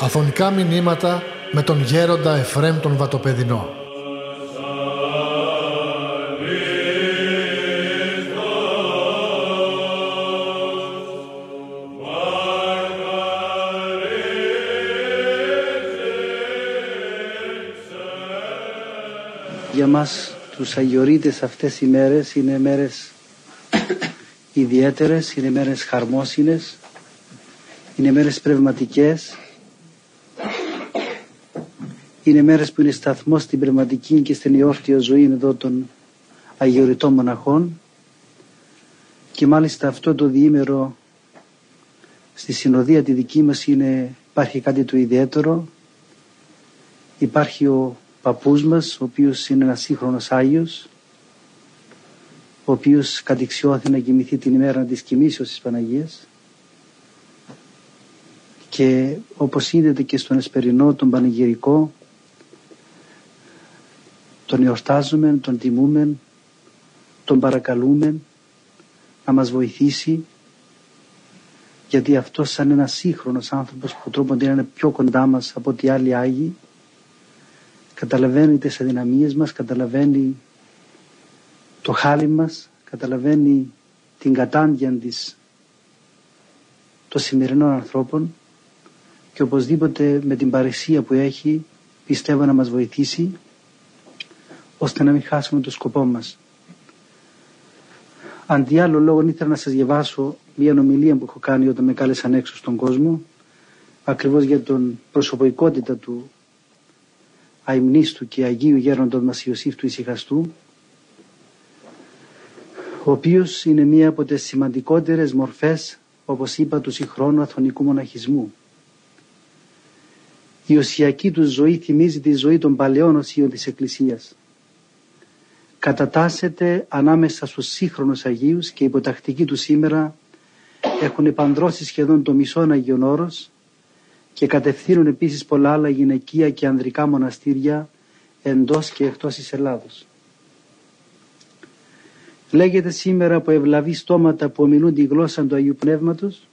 Αφωνικά μηνύματα με τον γέροντα Εφρέμ τον Βατοπεδινό. Για μας τους αγιορείτες αυτές οι μέρες είναι μέρες ιδιαίτερες, είναι μέρες χαρμόσυνες, είναι μέρες πνευματικές, είναι μέρες που είναι σταθμός στην πνευματική και στην ιόρτια ζωή εδώ των αγιοριτών μοναχών. Και μάλιστα αυτό το διήμερο στη συνοδεία τη δική μας είναι, υπάρχει κάτι το ιδιαίτερο. Υπάρχει ο παππούς μας ο οποίος είναι ένας σύγχρονος Άγιος ο οποίος κατηξιώθη να κοιμηθεί την ημέρα της κοιμήσεως της Παναγίας. Και όπως είδατε και στον Εσπερινό τον Πανηγυρικό τον εορτάζουμε, τον τιμούμε, τον παρακαλούμε να μας βοηθήσει γιατί αυτός σαν ένας σύγχρονος άνθρωπος που τρόπον είναι πιο κοντά μας από ό,τι άλλοι Άγιοι καταλαβαίνει τις αδυναμίες μας, καταλαβαίνει το χάλι μας, καταλαβαίνει την κατάντια της των σημερινών ανθρώπων και οπωσδήποτε με την παρεσία που έχει πιστεύω να μας βοηθήσει ώστε να μην χάσουμε το σκοπό μας. Αντί άλλο λόγο ήθελα να σας διαβάσω μια ομιλία που έχω κάνει όταν με κάλεσαν έξω στον κόσμο ακριβώς για την προσωπικότητα του αιμνίστου και Αγίου Γέροντος μας Ιωσήφ του Ισυχαστού ο οποίος είναι μία από τις σημαντικότερες μορφές όπως είπα του συγχρόνου αθωνικού μοναχισμού. Η οσιακή του ζωή θυμίζει τη ζωή των παλαιών οσίων της Εκκλησίας κατατάσσεται ανάμεσα στους σύγχρονους Αγίους και οι υποτακτικοί του σήμερα έχουν επανδρώσει σχεδόν το μισό Αγίον Όρος και κατευθύνουν επίσης πολλά άλλα γυναικεία και ανδρικά μοναστήρια εντός και εκτός της Ελλάδος. Λέγεται σήμερα από ευλαβή στόματα που ομιλούν τη γλώσσα του Αγίου Πνεύματος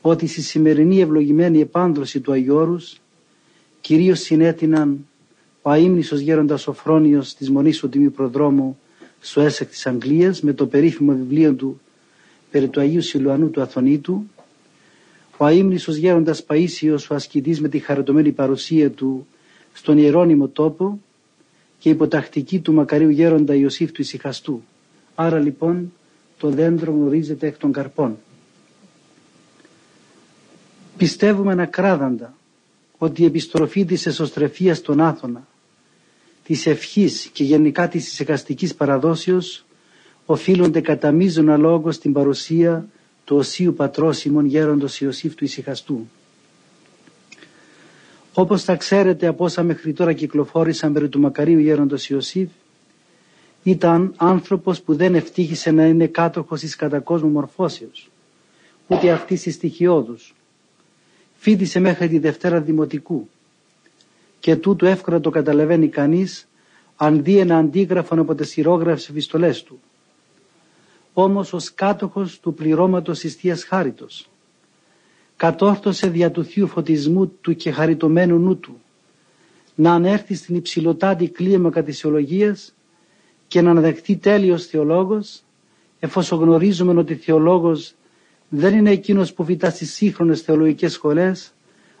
ότι στη σημερινή ευλογημένη επάνδρωση του Αγίου Όρους κυρίως συνέτειναν ο αείμνησος γέροντας Σοφρόνιος της Μονής του Τιμίου Προδρόμου στο Έσεκ της Αγγλίας με το περίφημο βιβλίο του περί του Αγίου Σιλουανού του Αθωνίτου ο αείμνησος γέροντας Παΐσιος ο ασκητής με τη χαριτωμένη παρουσία του στον ιερώνυμο τόπο και υποτακτική του μακαρίου γέροντα Ιωσήφ του Ισυχαστού. Άρα λοιπόν το δέντρο γνωρίζεται εκ των καρπών. Πιστεύουμε ακράδαντα ότι η επιστροφή της εσωστρεφίας στον Άθωνα της ευχής και γενικά της εισεκαστικής παραδόσεως οφείλονται κατά μείζωνα λόγο στην παρουσία του Οσίου Πατρός ημών γέροντος Ιωσήφ του Ισυχαστού. Όπως θα ξέρετε από όσα μέχρι τώρα κυκλοφόρησαν περί του μακαρίου γέροντος Ιωσήφ, ήταν άνθρωπος που δεν ευτύχησε να είναι κάτοχος της κατακόσμου μορφώσεως, ούτε αυτής της στοιχειώδους. Φίτησε μέχρι τη Δευτέρα Δημοτικού και τούτο εύκολα το καταλαβαίνει κανείς αν δει ένα αντίγραφο από τις χειρόγραφες επιστολές του. Όμως ως κάτοχος του πληρώματος της Θείας Χάριτος κατόρθωσε δια του Θείου φωτισμού του και χαριτωμένου νου του να ανέρθει στην υψηλωτάτη κλίμακα της θεολογίας και να αναδεχτεί τέλειος θεολόγος εφόσον γνωρίζουμε ότι θεολόγος δεν είναι εκείνος που φυτά στις σύγχρονες θεολογικές σχολές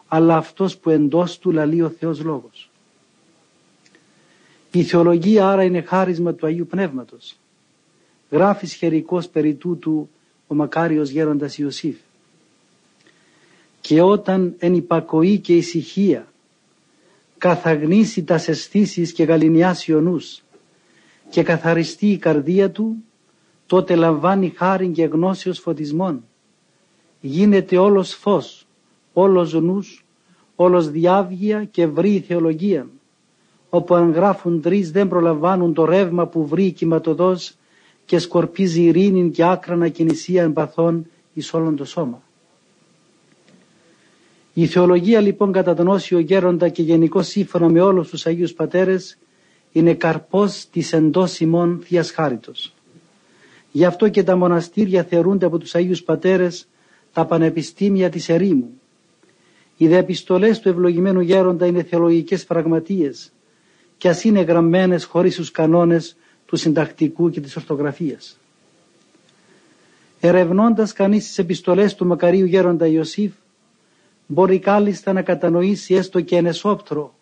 αλλά αυτός που εντός του λαλεί ο Θεός Λόγος. Η θεολογία άρα είναι χάρισμα του Αγίου Πνεύματος. Γράφει σχερικός περί τούτου ο μακάριος γέροντας Ιωσήφ. Και όταν εν υπακοή και ησυχία καθαγνήσει τας αισθήσεις και γαλινιάσει ο νους και καθαριστεί η καρδία του, τότε λαμβάνει χάριν και γνώσεως φωτισμών. Γίνεται όλος φως όλος νους, όλος διάβγεια και βρει θεολογία, όπου αν γράφουν τρεις δεν προλαμβάνουν το ρεύμα που βρει κυματοδός και σκορπίζει ειρήνη και άκρανα κινησία εμπαθών εις όλον το σώμα. Η θεολογία λοιπόν κατά τον Όσιο Γέροντα και γενικώ σύμφωνα με όλους τους Αγίους Πατέρες είναι καρπός της εντός ημών Θείας Χάριτος. Γι' αυτό και τα μοναστήρια θεωρούνται από τους Αγίους Πατέρες τα πανεπιστήμια της ερήμου. Οι δε επιστολές του ευλογημένου γέροντα είναι θεολογικές πραγματείες και ας είναι γραμμένες χωρίς τους κανόνες του συντακτικού και της ορθογραφίας. Ερευνώντας κανείς τις επιστολές του μακαρίου γέροντα Ιωσήφ, μπορεί κάλλιστα να κατανοήσει έστω και ενεσόπτρο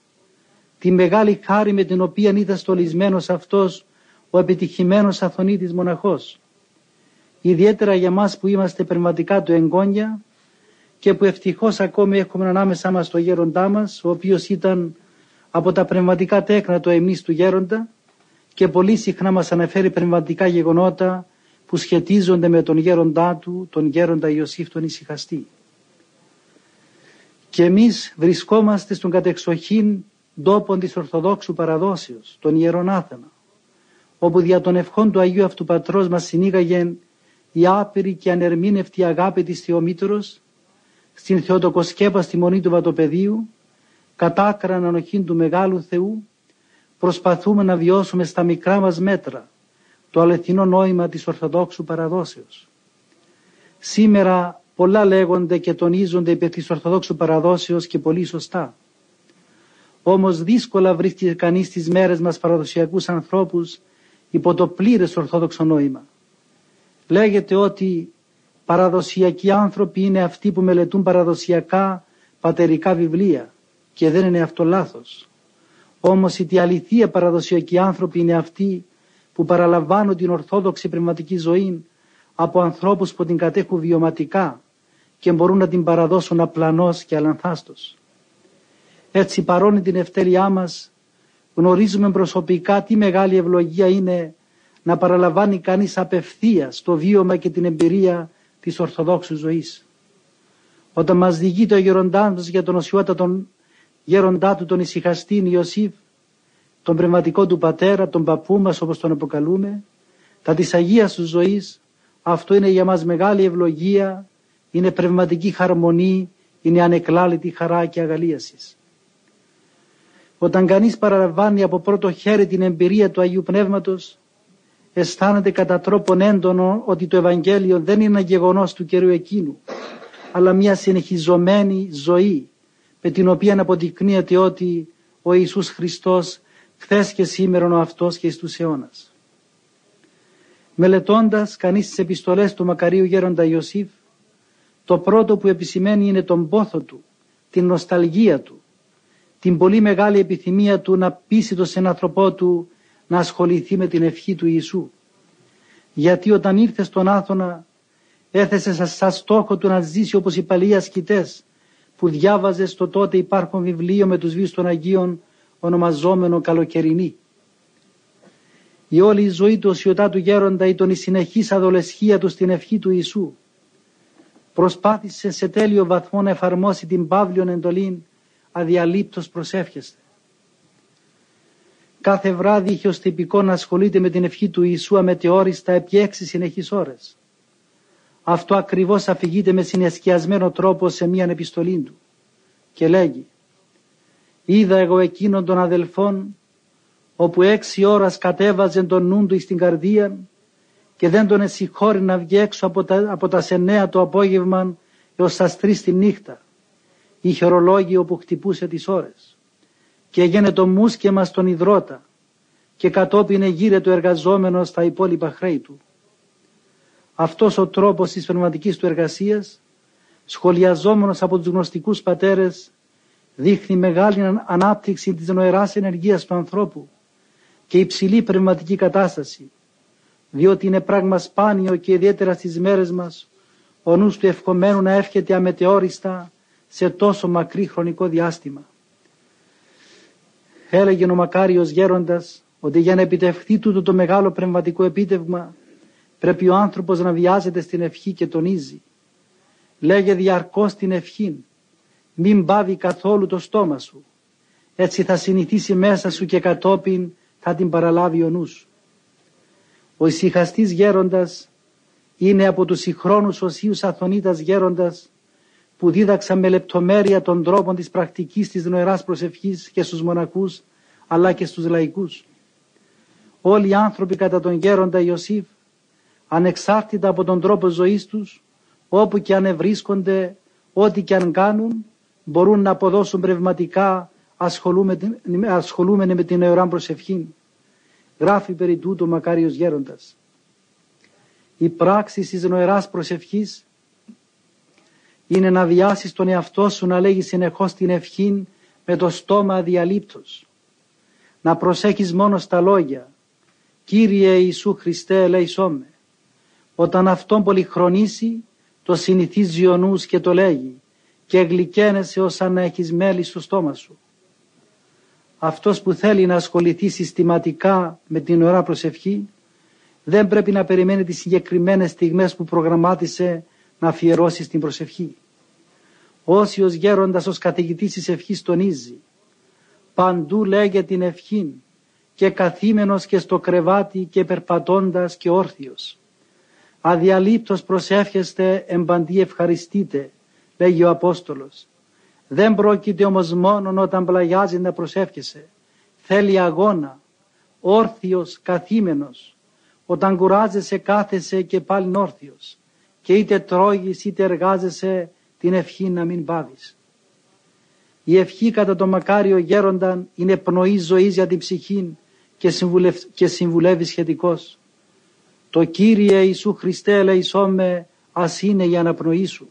τη μεγάλη χάρη με την οποία ήταν στολισμένος αυτός ο επιτυχημένος αθωνίτης μοναχός. Ιδιαίτερα για μας που είμαστε πνευματικά του εγγόνια και που ευτυχώς ακόμη έχουμε ανάμεσά μας το γέροντά μας, ο οποίος ήταν από τα πνευματικά τέκνα του εμείς του γέροντα και πολύ συχνά μας αναφέρει πνευματικά γεγονότα που σχετίζονται με τον γέροντά του, τον γέροντα Ιωσήφ τον ησυχαστή. Και εμείς βρισκόμαστε στον κατεξοχήν τόπον της Ορθοδόξου παραδόσεως, τον Ιερον Άθανα, όπου δια των ευχών του Αγίου Αυτού Πατρός μας συνήγαγε η άπειρη και ανερμήνευτη αγάπη της Θεομήτρος στην Θεοτοκοσκέπαστη Μονή του Βατοπεδίου, κατάκραν ανοχήν του Μεγάλου Θεού, προσπαθούμε να βιώσουμε στα μικρά μας μέτρα το αληθινό νόημα της Ορθοδόξου παραδόσεως. Σήμερα πολλά λέγονται και τονίζονται υπέρ της Ορθοδόξου παραδόσεως και πολύ σωστά. Όμως δύσκολα βρίσκει κανείς τις μέρες μας παραδοσιακούς ανθρώπους υπό το πλήρες Ορθόδοξο νόημα. Λέγεται ότι παραδοσιακοί άνθρωποι είναι αυτοί που μελετούν παραδοσιακά πατερικά βιβλία και δεν είναι αυτό λάθος. Όμως οι αληθεία παραδοσιακοί άνθρωποι είναι αυτοί που παραλαμβάνουν την ορθόδοξη πνευματική ζωή από ανθρώπους που την κατέχουν βιωματικά και μπορούν να την παραδώσουν απλανός και αλανθάστος. Έτσι παρώνει την ευτέλειά μας γνωρίζουμε προσωπικά τι μεγάλη ευλογία είναι να παραλαμβάνει κανείς απευθείας το βίωμα και την εμπειρία της Ορθοδόξου ζωής. Όταν μας διηγεί το γεροντάς μας για τον οσιότατον γέροντά του τον ησυχαστήν Ιωσήφ, τον πνευματικό του πατέρα, τον παππού μας όπως τον αποκαλούμε, τα της Αγίας του ζωής, αυτό είναι για μας μεγάλη ευλογία, είναι πνευματική χαρμονή, είναι ανεκλάλητη χαρά και αγαλίασης. Όταν κανείς παραλαμβάνει από πρώτο χέρι την εμπειρία του Αγίου Πνεύματος, αισθάνεται κατά τρόπον έντονο ότι το Ευαγγέλιο δεν είναι ένα γεγονός του καιρού εκείνου, αλλά μια συνεχιζομένη ζωή, με την οποία αποδεικνύεται ότι ο Ιησούς Χριστός χθες και σήμερα ο αυτός και στους αιώνας. Μελετώντας κανείς τις επιστολές του Μακαρίου Γέροντα Ιωσήφ, το πρώτο που επισημαίνει είναι τον πόθο του, την νοσταλγία του, την πολύ μεγάλη επιθυμία του να πείσει τον συνανθρωπό του να ασχοληθεί με την ευχή του Ιησού. Γιατί όταν ήρθε στον Άθωνα έθεσε σαν στόχο του να ζήσει όπως οι παλιοί ασκητές που διάβαζε στο τότε υπάρχον βιβλίο με τους βίους των Αγίων ονομαζόμενο καλοκαιρινή. Η όλη η ζωή του οσιωτά του γέροντα ήταν η συνεχής αδολεσχία του στην ευχή του Ιησού. Προσπάθησε σε τέλειο βαθμό να εφαρμόσει την Παύλιον εντολήν αδιαλείπτως προσεύχεστε. Κάθε βράδυ είχε ως τυπικό να ασχολείται με την ευχή του Ιησού αμετεόριστα επί έξι συνεχείς ώρες. Αυτό ακριβώς αφηγείται με συνεσκιασμένο τρόπο σε μίαν επιστολή του και λέγει «Είδα εγώ εκείνον των αδελφών όπου έξι ώρας κατέβαζε τον νου του στην καρδία και δεν τον εσυχώρη να βγει έξω από τα, από τα σενέα το απόγευμα έως τα τρεις τη νύχτα. Είχε ορολόγιο που χτυπούσε τις ώρες και έγινε το μουσκεμα στον υδρότα και κατόπιν εγείρε το εργαζόμενο στα υπόλοιπα χρέη του. Αυτός ο τρόπος της πνευματικής του εργασίας, σχολιαζόμενος από τους γνωστικούς πατέρες, δείχνει μεγάλη ανάπτυξη της νοεράς ενεργείας του ανθρώπου και υψηλή πνευματική κατάσταση, διότι είναι πράγμα σπάνιο και ιδιαίτερα στις μέρες μας ο νους του ευχομένου να εύχεται αμετεόριστα σε τόσο μακρύ χρονικό διάστημα. Έλεγε ο μακάριος γέροντας ότι για να επιτευχθεί τούτο το μεγάλο πνευματικό επίτευγμα πρέπει ο άνθρωπος να βιάζεται στην ευχή και τονίζει. Λέγε διαρκώς την ευχή, μην πάβει καθόλου το στόμα σου. Έτσι θα συνηθίσει μέσα σου και κατόπιν θα την παραλάβει ο νους. Ο ησυχαστής γέροντας είναι από τους συγχρόνους οσίους αθωνίτας γέροντας που δίδαξαν με λεπτομέρεια τον τρόπο της πρακτικής της νοεράς προσευχής και στους μονακούς αλλά και στους λαϊκούς. Όλοι οι άνθρωποι κατά τον γέροντα Ιωσήφ ανεξάρτητα από τον τρόπο ζωής τους, όπου και αν ευρίσκονται, ό,τι και αν κάνουν, μπορούν να αποδώσουν πνευματικά ασχολούμενοι με την αιωρά προσευχή. Γράφει περί τούτου μακάριος γέροντας. Η πράξη της νοεράς προσευχής είναι να βιάσεις τον εαυτό σου να λέγεις συνεχώς την ευχή με το στόμα αδιαλείπτος. Να προσέχεις μόνο στα λόγια. Κύριε Ιησού Χριστέ ελέησό με. Όταν αυτόν πολυχρονίσει το συνηθίζει ο νους και το λέγει και γλυκαίνεσαι ως αν έχεις μέλι στο στόμα σου. Αυτός που θέλει να ασχοληθεί συστηματικά με την ώρα προσευχή δεν πρέπει να περιμένει τις συγκεκριμένες στιγμές που προγραμμάτισε να αφιερώσεις στην προσευχή. Όσιος γέροντας ως καθηγητής της ευχής τονίζει παντού λέγε την ευχή και καθήμενος και στο κρεβάτι και περπατώντας και όρθιος. Αδιαλείπτως προσεύχεστε εμπαντή ευχαριστείτε λέγει ο Απόστολος. Δεν πρόκειται όμως μόνο όταν πλαγιάζει να προσεύχεσαι. Θέλει αγώνα, όρθιος, καθήμενος. Όταν κουράζεσαι κάθεσαι και πάλι όρθιος. Και είτε τρώγεις είτε εργάζεσαι την ευχή να μην πάβεις. Η ευχή κατά το μακάριο γέρονταν είναι πνοή ζωής για την ψυχή και, συμβουλευ... και συμβουλεύει σχετικώς. Το Κύριε Ιησού Χριστέ ελεησόμε ας είναι η αναπνοή σου.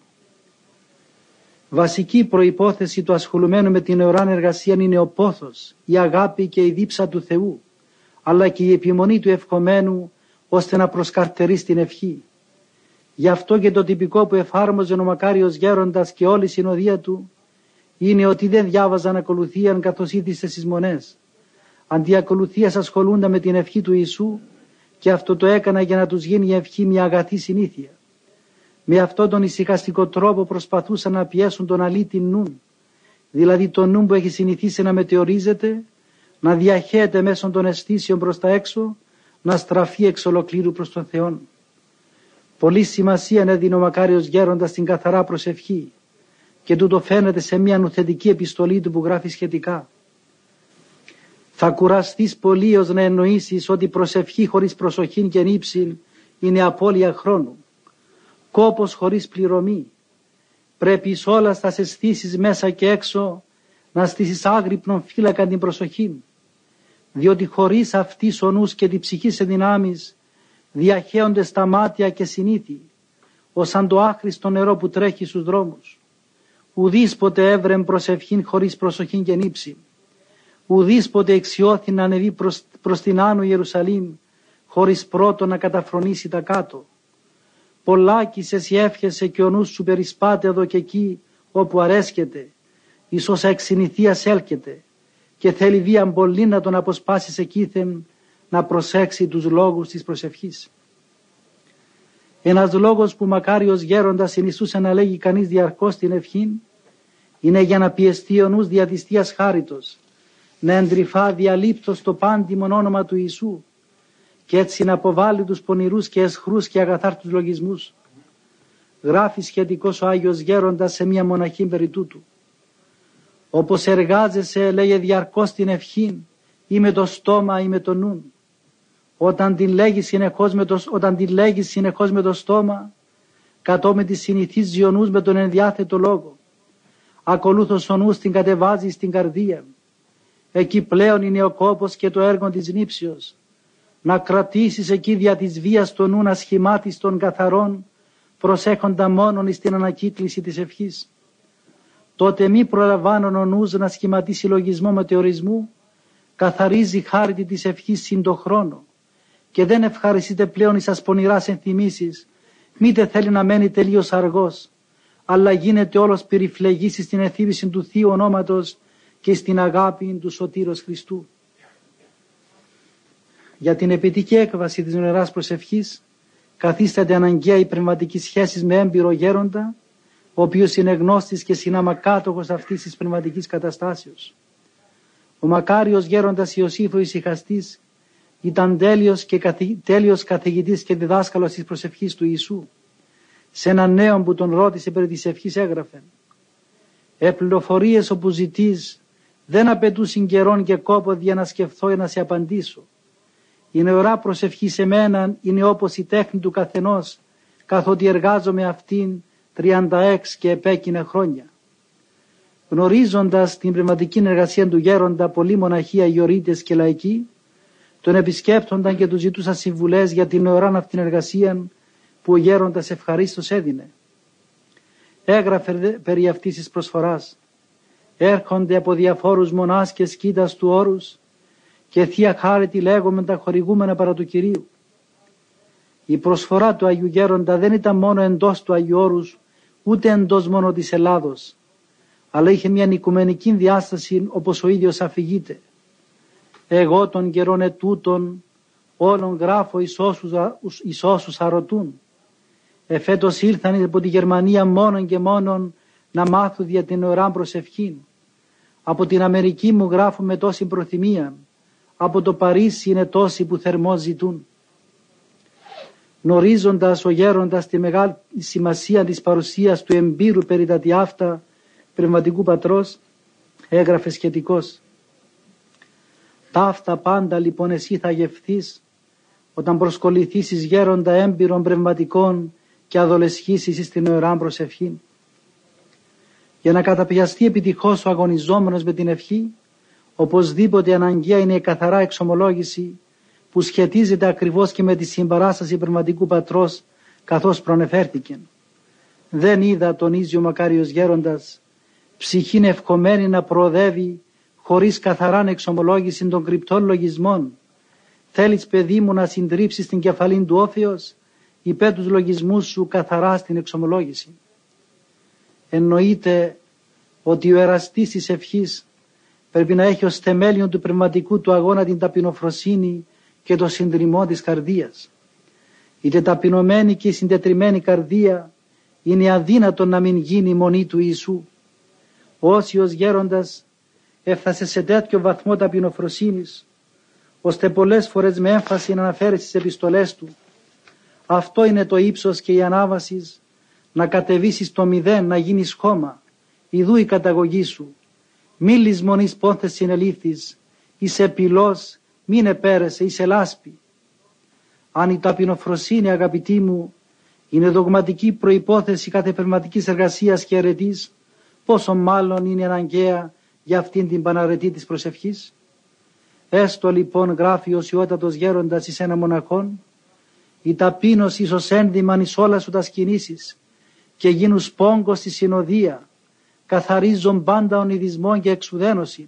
Βασική προϋπόθεση του ασχολουμένου με την αιωράν εργασία είναι ο πόθος, η αγάπη και η δίψα του Θεού, αλλά και η επιμονή του ευχομένου ώστε να προσκαρτερείς στην ευχή. Γι' αυτό και το τυπικό που εφάρμοζε ο Μακάριος Γέροντας και όλη η συνοδεία του είναι ότι δεν διάβαζαν ακολουθίαν καθώς ήθισε στις μονές. Αντί ακολουθίας ασχολούνταν με την ευχή του Ιησού και αυτό το έκανα για να τους γίνει η ευχή μια αγαθή συνήθεια. Με αυτόν τον ησυχαστικό τρόπο προσπαθούσαν να πιέσουν τον αλήτη νου, δηλαδή τον νου που έχει συνηθίσει να μετεωρίζεται, να διαχέεται μέσω των αισθήσεων προς τα έξω, να στραφεί εξ ολοκλήρου προς τον Θεό. Πολύ σημασία έδινε ο μακάριος γέροντας την καθαρά προσευχή και τούτο φαίνεται σε μια νουθετική επιστολή του που γράφει σχετικά. Θα κουραστείς πολύ ως να εννοήσεις ότι προσευχή χωρίς προσοχή και νύψη είναι απώλεια χρόνου κόπος χωρίς πληρωμή. Πρέπει όλας στα αισθήσει μέσα και έξω να στήσεις άγρυπνον φύλακα την προσοχή. Διότι χωρίς αυτής ο νους και την ψυχής σε δυνάμεις διαχέονται στα μάτια και συνήθι, ως σαν το άχρηστο νερό που τρέχει στους δρόμους. Ουδής ποτέ έβρεμ προσευχήν χωρίς προσοχή και νύψη. Ουδής ποτέ εξιώθη να ανεβεί προς, προς την Άνω Ιερουσαλήμ χωρίς πρώτο να καταφρονήσει τα κάτω πολλάκις εσύ εύχεσαι και ο νους σου περισπάται εδώ και εκεί όπου αρέσκεται, ίσως εξ συνηθίας έλκεται και θέλει βία πολύ να τον αποσπάσεις εκείθεν να προσέξει τους λόγους της προσευχής. Ένας λόγος που μακάριος γέροντας συνιστούσε να λέγει κανείς διαρκώς την ευχή είναι για να πιεστεί ο νους διατιστίας χάριτος, να εντρυφά διαλείπτως το πάντιμον όνομα του Ιησού και έτσι να αποβάλει τους πονηρούς και εσχρούς και αγαθάρτους λογισμούς. Γράφει σχετικός ο Άγιος Γέροντας σε μια μοναχή περί τούτου. Όπως εργάζεσαι λέγε διαρκώς την ευχή ή με το στόμα ή με το νου. Όταν την λέγει συνεχώς με το, όταν την λέγει συνεχώς με το στόμα κατώ με της συνηθίζει ο νους με τον ενδιάθετο λόγο. Ακολούθως ο νους την κατεβάζει στην καρδία. Εκεί πλέον είναι ο κόπος και το έργο της νύψεως να κρατήσεις εκεί δια της βίας το νου ασχημάτιστον καθαρών προσέχοντα μόνον εις την ανακύκληση της ευχής. Τότε μη προλαμβάνουν ο νους να σχηματίσει λογισμό μετεωρισμού, καθαρίζει χάρτη της ευχής συν το χρόνο και δεν ευχαριστείτε πλέον εις ασπονηράς ενθυμίσεις, μήτε θέλει να μένει τελείως αργός, αλλά γίνεται όλος περιφλεγής στην εθύμηση του Θείου ονόματος και στην αγάπη του Σωτήρος Χριστού για την επιτυχή έκβαση της νεράς προσευχής καθίσταται αναγκαία η πνευματική σχέση με έμπειρο γέροντα ο οποίος είναι γνώστης και συναμακάτοχος αυτής της πνευματικής καταστάσεως. Ο μακάριος γέροντας Ιωσήφ ο ησυχαστής ήταν τέλειος, και καθη, τέλειος καθηγητής και διδάσκαλος της προσευχής του Ιησού. Σε έναν νέο που τον ρώτησε περί της ευχής έγραφε «Επληροφορίες όπου ζητείς δεν απαιτούν καιρόν και κόπο για να σκεφτώ ή να σε απαντήσω Η νεωρά προσευχής σε μένα είναι όπως η τέχνη του καθενός, καθότι εργάζομαι αυτήν 36 και επέκεινα χρόνια. Γνωρίζοντας την πνευματική εργασία του γέροντα πολλοί μοναχοί αγιορείτες και λαϊκοί, τον επισκέπτονταν και του ζητούσαν συμβουλές για την νεωρά αυτήν εργασία που ο γέροντας ευχαρίστως έδινε. Έγραφε περί αυτής της προσφοράς. Έρχονται από διαφόρους μονάς και σκήτας του όρους και θεία χάρητη λέγομαι τα χορηγούμενα παρά του Κυρίου. Η προσφορά του Αγίου Γέροντα δεν ήταν μόνο εντός του Αγίου Όρους, ούτε εντός μόνο της Ελλάδος, αλλά είχε μια οικουμενική διάσταση όπως ο ίδιος αφηγείται. Εγώ των καιρών ετούτων όλων γράφω εις όσους, εις όσους αρωτούν. Εφέτος ήλθαν από τη Γερμανία μόνον και μόνον να μάθουν για την ώρα προσευχή. Από την Αμερική μου γράφω με τόση προθυμία. Από το Παρίσι είναι τόσοι που θερμό ζητούν. Γνωρίζοντας ο γέροντας τη μεγάλη σημασία της παρουσίας του εμπειρου περί τα τιάφτα πνευματικού πατρός έγραφε σχετικός. Ταύτα πάντα λοιπόν εσύ θα γευθείς όταν προσκοληθήσεις γέροντα έμπειρων πνευματικών και αδολεσχήσεις στην ωρά προσευχή. Για να καταπιαστεί επιτυχώς ο αγωνιζόμενος με την ευχή, οπωσδήποτε αναγκαία είναι η καθαρά εξομολόγηση που σχετίζεται ακριβώς και με τη συμπαράσταση πνευματικού πατρός καθώς προνεφέρθηκε. Δεν είδα τον Ίζιο Μακάριος Γέροντας ψυχήν ευκομένη να προοδεύει χωρίς καθαρά εξομολόγηση των κρυπτών λογισμών. Θέλεις παιδί μου να συντρίψεις την κεφαλή του όφεως υπέρ τους λογισμούς σου καθαρά στην εξομολόγηση. Εννοείται ότι ο εραστής της ευχής πρέπει να έχει ως θεμέλιο του πνευματικού του αγώνα την ταπεινοφροσύνη και το συντριμμό της καρδίας. Η τεταπεινωμένη και η συντετριμένη καρδία είναι αδύνατο να μην γίνει μονή του Ιησού. Ο Όσιος γέροντας έφτασε σε τέτοιο βαθμό ταπεινοφροσύνης ώστε πολλές φορές με έμφαση να αναφέρει στις επιστολές του αυτό είναι το ύψος και η ανάβασης να κατεβήσεις το μηδέν, να γίνεις χώμα. Ιδού η καταγωγή σου. Μη λησμονείς πόνθες συνελήφθης. Είσαι πυλός, μην επέρεσε, είσαι λάσπη. Αν η ταπεινοφροσύνη αγαπητοί μου είναι δογματική προϋπόθεση κάθε πνευματικής εργασίας και αρετής, πόσο μάλλον είναι αναγκαία για αυτήν την παναρετή της προσευχής. Έστω λοιπόν γράφει ο σιώτατος γέροντας εις ένα μοναχόν, η ταπείνωση ίσως ένδυμαν εις όλα σου τα σκηνήσεις και γίνους πόγκος στη συνοδεία, καθαρίζον πάντα ονειδισμόν και εξουδένωση,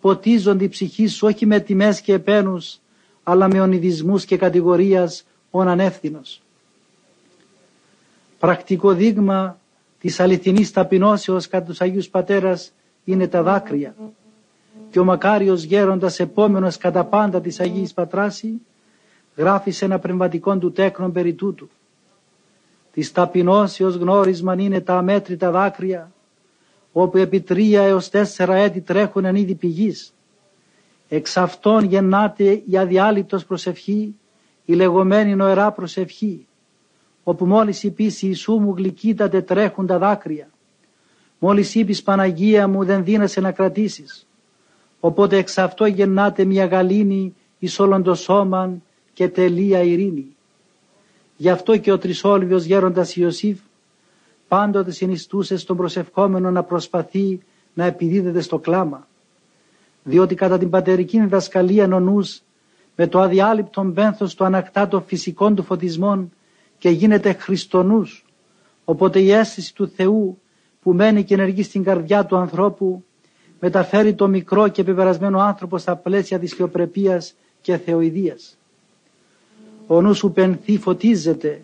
ποτίζον τη ψυχή σου όχι με τιμές και επένους, αλλά με ονειδισμούς και κατηγορίας ον ανεύθυνος. Πρακτικό δείγμα της αληθινής ταπεινώσεως κατά τους Αγίους Πατέρας είναι τα δάκρυα και ο μακάριος γέροντας επόμενος κατά πάντα της Αγίης Πατράση γράφει σε ένα πνευματικό του τέκνο περί τούτου. Της ταπεινώσεως γνώρισμαν είναι τα αμέτρητα δάκρυα, όπου επί τρία έως τέσσερα έτη τρέχουν εν είδη πηγής. Εξ αυτών γεννάται η αδιάλειπτος προσευχή, η λεγόμενη νοερά προσευχή, όπου μόλις είπεις Ιησού μου γλυκύταται τρέχουν τα δάκρυα. Μόλις είπεις Παναγία μου δεν δίνεσαι να κρατήσεις. Οπότε εξ αυτό γεννάται μια γαλήνη εις όλον το σώμαν και τελεία ειρήνη. Γι' αυτό και ο τρισόλβιος γέροντας Ιωσήφ πάντοτε συνιστούσε στον προσευχόμενο να προσπαθεί να επιδίδεται στο κλάμα. Διότι κατά την πατερική διδασκαλία νονούς με το αδιάλειπτο πένθος του ανακτά των φυσικών του φωτισμών και γίνεται χριστονούς. Οπότε η αίσθηση του Θεού που μένει και ενεργεί στην καρδιά του ανθρώπου μεταφέρει το μικρό και πεπερασμένο άνθρωπο στα πλαίσια της θεοπρεπίας και θεοειδίας ο νους σου πενθεί φωτίζεται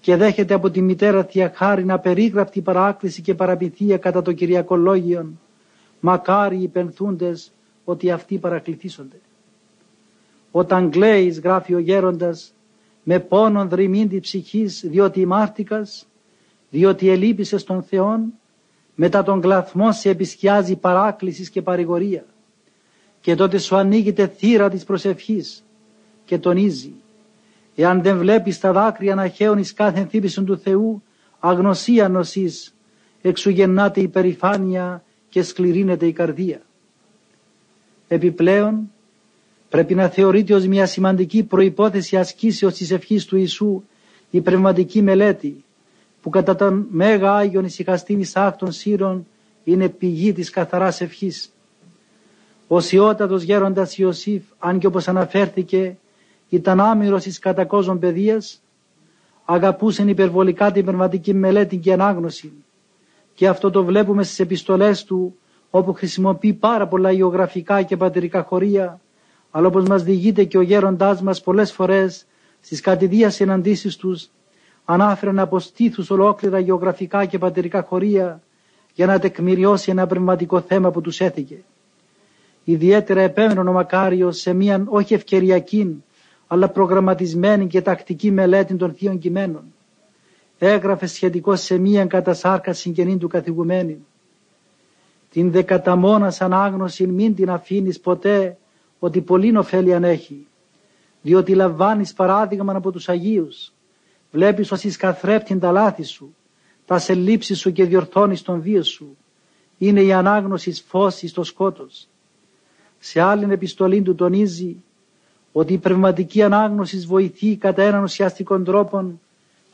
και δέχεται από τη μητέρα Θεία Χάρη να περίγραφτη παράκληση και παραπηθία κατά το Κυριακολόγιον. Μακάρι οι πενθούντες ότι αυτοί παρακληθήσονται. Όταν κλαίεις γράφει ο γέροντας με πόνον δρυμίντη ψυχής διότι ημάρτηκας, διότι ελείπησες τον Θεόν, μετά τον κλαθμό σε επισκιάζει παράκλησης και παρηγορία. Και τότε σου ανοίγεται θύρα της προσευχής και τονίζει Εάν δεν βλέπεις τα δάκρυα να χαίουν εις κάθε ενθύπησον του Θεού, αγνωσία νοσείς, εξουγεννάται η περηφάνεια και σκληρύνεται η καρδία. Επιπλέον, πρέπει να θεωρείται ως μια σημαντική προϋπόθεση ασκήσεως της ευχής του Ιησού η πνευματική μελέτη που κατά τον Μέγα Άγιον Ισυχαστήν Ισάκτων Σύρων είναι πηγή της καθαράς ευχής. Ο σιώτατος γέροντας Ιωσήφ, αν και όπως αναφέρθηκε, ήταν άμυρος της κατακόζων παιδείας, αγαπούσε υπερβολικά την πνευματική μελέτη και ανάγνωση. Και αυτό το βλέπουμε στις επιστολές του, όπου χρησιμοποιεί πάρα πολλά ιογραφικά και πατερικά χωρία, αλλά όπως μας διηγείται και ο γέροντάς μας πολλές φορές στις κατηδίας συναντήσεις τους, ανάφεραν από στήθους ολόκληρα γεωγραφικά και πατερικά χωρία για να τεκμηριώσει ένα πνευματικό θέμα που τους έθηκε. Ιδιαίτερα επέμενε ο Μακάριος σε μια όχι ευκαιριακή αλλά προγραμματισμένη και τακτική μελέτη των θείων κειμένων. Έγραφε σχετικό σε μία κατασάρκα συγγενή του καθηγουμένη. Την δεκαταμόνας ανάγνωση μην την αφήνεις ποτέ ότι πολύ ωφέλη έχει, διότι λαμβάνεις παράδειγμα από τους Αγίους. Βλέπεις ως καθρέπτην τα λάθη σου, τα σελήψεις σου και διορθώνεις τον βίο σου. Είναι η ανάγνωση φως στο σκότος. Σε άλλη επιστολή του τονίζει ότι η πνευματική ανάγνωση βοηθεί κατά έναν ουσιαστικό τρόπο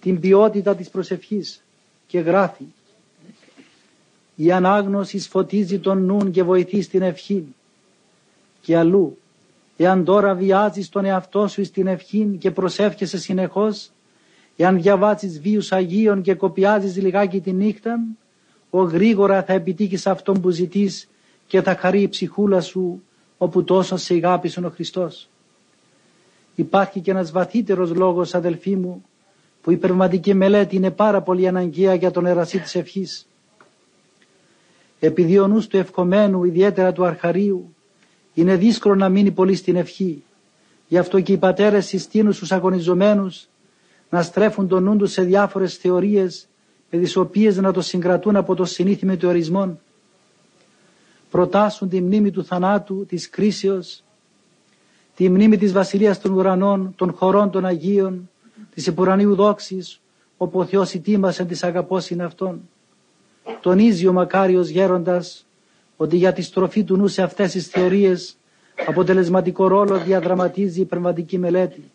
την ποιότητα της προσευχής και γράφει η ανάγνωση φωτίζει τον νουν και βοηθεί στην ευχή και αλλού εάν τώρα βιάζεις τον εαυτό σου στην ευχή και προσεύχεσαι συνεχώς εάν διαβάζεις βίους Αγίων και κοπιάζεις λιγάκι τη νύχτα ο γρήγορα θα επιτύχεις αυτόν που ζητείς και θα χαρεί η ψυχούλα σου όπου τόσο σε αγάπησε ο Χριστός. Υπάρχει και ένας βαθύτερος λόγος αδελφοί μου που η πνευματική μελέτη είναι πάρα πολύ αναγκαία για τον ερασί της ευχής. Επειδή ο νους του ευχομένου, ιδιαίτερα του αρχαρίου, είναι δύσκολο να μείνει πολύ στην ευχή. Γι' αυτό και οι πατέρες συστήνουν στους αγωνιζομένους να στρέφουν τον νου τους σε διάφορες θεωρίες με τις οποίες να το συγκρατούν από το συνήθι μετεωρισμών. Προτάσουν τη μνήμη του θανάτου, της κρίσεως, τη μνήμη της Βασιλείας των Ουρανών, των χωρών των Αγίων, της επουρανίου δόξης, όπου ο Θεός ετοίμασε της είναι Αυτόν. Τονίζει ο μακάριος γέροντας ότι για τη στροφή του νου σε αυτές τις θεωρίες αποτελεσματικό ρόλο διαδραματίζει η πνευματική μελέτη.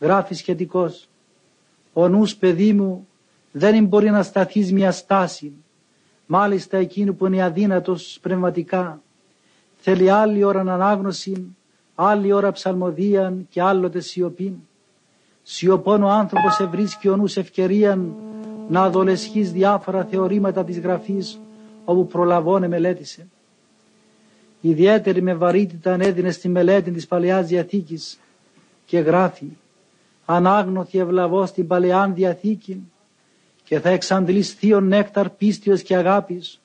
Γράφει σχετικός «Ο νους, παιδί μου, δεν μπορεί να σταθείς μια στάση, μάλιστα εκείνου που είναι αδύνατος πνευματικά. Θέλει άλλη ώρα ανάγνωση, άλλη ώρα ψαλμοδίαν και άλλοτε σιωπήν. Σιωπών ο άνθρωπος ευρίσκει ο νους ευκαιρίαν να αδολεσχείς διάφορα θεωρήματα της γραφής όπου προλαβώνε μελέτησε. Ιδιαίτερη με βαρύτητα έδινε στη μελέτη της Παλαιάς Διαθήκης και γράφει ανάγνωθη ευλαβώς στην Παλαιάν Διαθήκη και θα εξαντλείς θείον νέκταρ πίστιος και αγάπης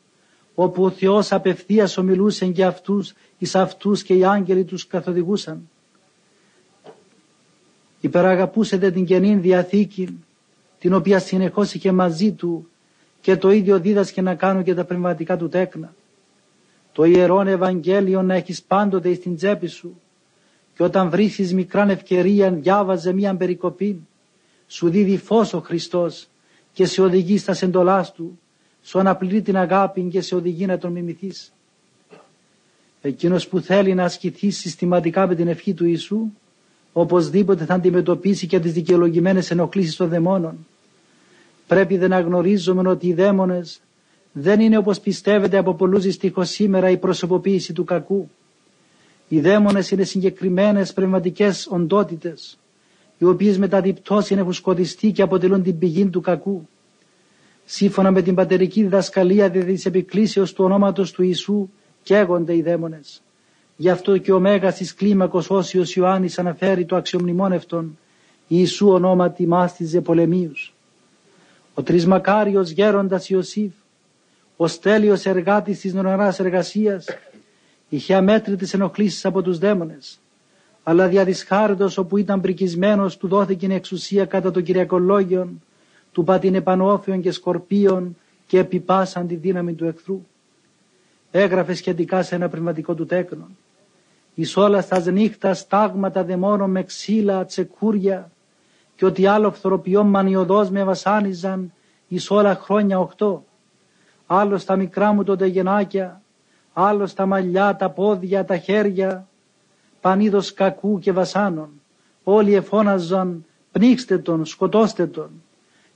όπου ο Θεός απευθείας ομιλούσε και αυτούς εις αυτούς και οι άγγελοι τους καθοδηγούσαν. Υπεραγαπούσε την Καινή Διαθήκη την οποία συνεχώς είχε μαζί του και το ίδιο δίδασκε να κάνουν και τα πνευματικά του τέκνα. Το Ιερόν Ευαγγέλιο να έχεις πάντοτε στην τσέπη σου και όταν βρίσκεις μικράν ευκαιρία διάβαζε μία περικοπή σου δίδει φως ο Χριστός και σε οδηγεί στα σεντολάς του σου αναπληρεί την αγάπη και σε οδηγεί να τον μιμηθείς. Εκείνος που θέλει να ασκηθείς συστηματικά με την ευχή του Ιησού οπωσδήποτε θα αντιμετωπίσει και τις δικαιολογημένες ενοχλήσεις των δαιμόνων. Πρέπει δεν να γνωρίζουμε ότι οι δαίμονες δεν είναι όπως πιστεύετε από πολλούς δυστυχώς σήμερα η προσωποποίηση του κακού. Οι δαίμονες είναι συγκεκριμένες πνευματικές οντότητες οι οποίες μετά την πτώση έχουν σκοτιστεί και αποτελούν την πηγή του κακού. Σύμφωνα με την πατερική διδασκαλία της επικλήσεως του ονόματος του Ιησού καίγονται οι δαίμονες. Γι' αυτό και ο Μέγας της κλίμακος Όσιος Ιωάννης αναφέρει το αξιομνημόνευτον Ιησού ονόματι μάστιζε πολεμίους. Ο τρισμακάριος γέροντας Ιωσήφ, ο στέλιος εργάτης της νοναράς εργασίας, είχε αμέτρητες ενοχλήσεις από τους δαίμονες. Αλλά διαδυσχάρητος όπου ήταν πρικισμένος του δόθηκε η εξουσία κατά των Κυριακολόγιων, του πατήν επανόφιων και σκορπίων και επιπάσαν τη δύναμη του εχθρού. Έγραφε σχετικά σε ένα πνευματικό του τέκνο. Εις όλας στα νύχτας στάγματα δαιμόνων με ξύλα, τσεκούρια και ότι άλλο φθοροποιών μανιωδώς με βασάνιζαν εις όλα χρόνια οχτώ. Άλλος στα μικρά μου τότε γενάκια, άλλο στα μαλλιά, τα πόδια, τα χέρια, πανίδος κακού και βασάνων. Όλοι εφώναζαν πνίξτε τον, σκοτώστε τον.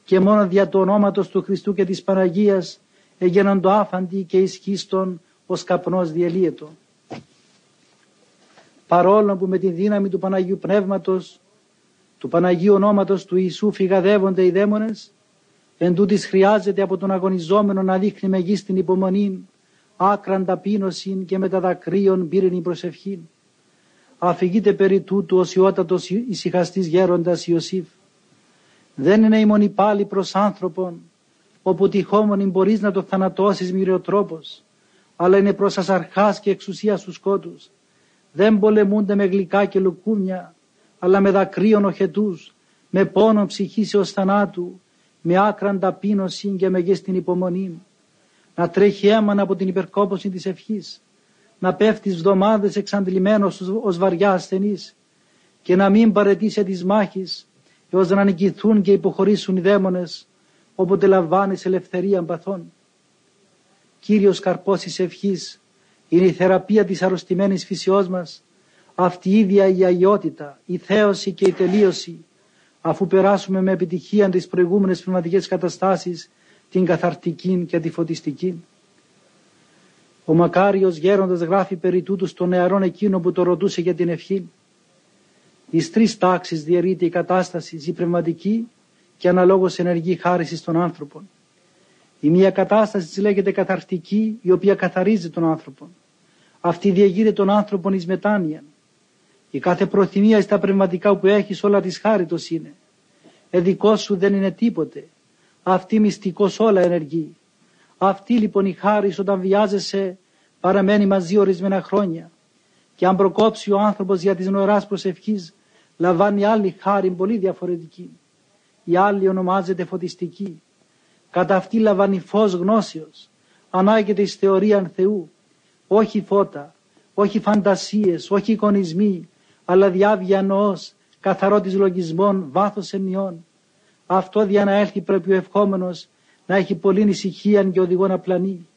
Και μόνο δια του ονόματος του Χριστού και της Παναγίας έγιναν το άφαντι και ισχύστον ως καπνός διελύετο. Παρόλο που με τη δύναμη του Παναγίου Πνεύματος, του Παναγίου ονόματος του Ιησού φυγαδεύονται οι δαίμονες, εν τούτης χρειάζεται από τον αγωνιζόμενο να δείχνει μεγίστην υπομονή, άκραν ταπείνωση και με τα δακρύων πύρινη προσευχή. Αφηγείται περί τούτου ο σιώτατος ησυχαστής γέροντας Ιωσήφ. Δεν είναι η μονή πάλι προς άνθρωπον, όπου τυχόμονη μπορείς να το θανατώσεις μυριοτρόπος, αλλά είναι προς ασαρχάς και εξουσίας στους σκότους. Δεν πολεμούνται με γλυκά και λουκούμια, αλλά με δακρύων οχετούς, με πόνο ψυχής έως θανάτου, με άκραν ταπείνωση και με στην υπομονή. Να τρέχει αίμα από την υπερκόπωση της ευχής, να πέφτει βδομάδες εξαντλημένος ως βαριά ασθενής και να μην παρετήσει της μάχης έως να νικηθούν και υποχωρήσουν οι δαίμονες όποτε λαμβάνεις ελευθερία παθών. Κύριος καρπός της ευχής είναι η θεραπεία της αρρωστημένης φυσιός μας, αυτή η ίδια η αγιότητα, η θέωση και η τελείωση, αφού περάσουμε με επιτυχία τις προηγούμενες πνευματικές καταστάσεις, την καθαρτική και τη φωτιστική. Ο μακάριος γέροντας γράφει περί τούτου στον νεαρόν εκείνο που το ρωτούσε για την ευχή. Εις τρεις τάξεις διαιρείται η κατάσταση, η πνευματική και αναλόγως ενεργή χάρισης των άνθρωπων. Η μία κατάσταση της λέγεται καθαρτική, η οποία καθαρίζει τον άνθρωπο. Αυτή διεγείρει τον άνθρωπο εις μετάνοια. Η κάθε προθυμία στα πνευματικά που έχεις όλα της χάριτος είναι. Εδικό σου δεν είναι τίποτε. Αυτή μυστικός όλα ενεργεί. Αυτή λοιπόν η χάρη όταν βιάζεσαι παραμένει μαζί ορισμένα χρόνια. Και αν προκόψει ο άνθρωπος για τις νοεράς προσευχής λαμβάνει άλλη χάρη πολύ διαφορετική. Η άλλη ονομάζεται φωτιστική. Κατά αυτή λαμβάνει φως γνώσεως. Ανάγεται εις θεωρία Θεού. Όχι φώτα, όχι φαντασίες, όχι εικονισμοί, αλλά διάβια νοός, καθαρότης λογισμών, βάθος ενιών. Αυτό για να έλθει πρέπει ο ευχόμενος να έχει πολλή ησυχία και οδηγό να πλανεί.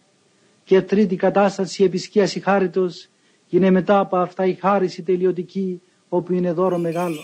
Και τρίτη κατάσταση η επισκίαση χάριτος είναι μετά από αυτά η χάριση τελειωτική όπου είναι δώρο μεγάλο.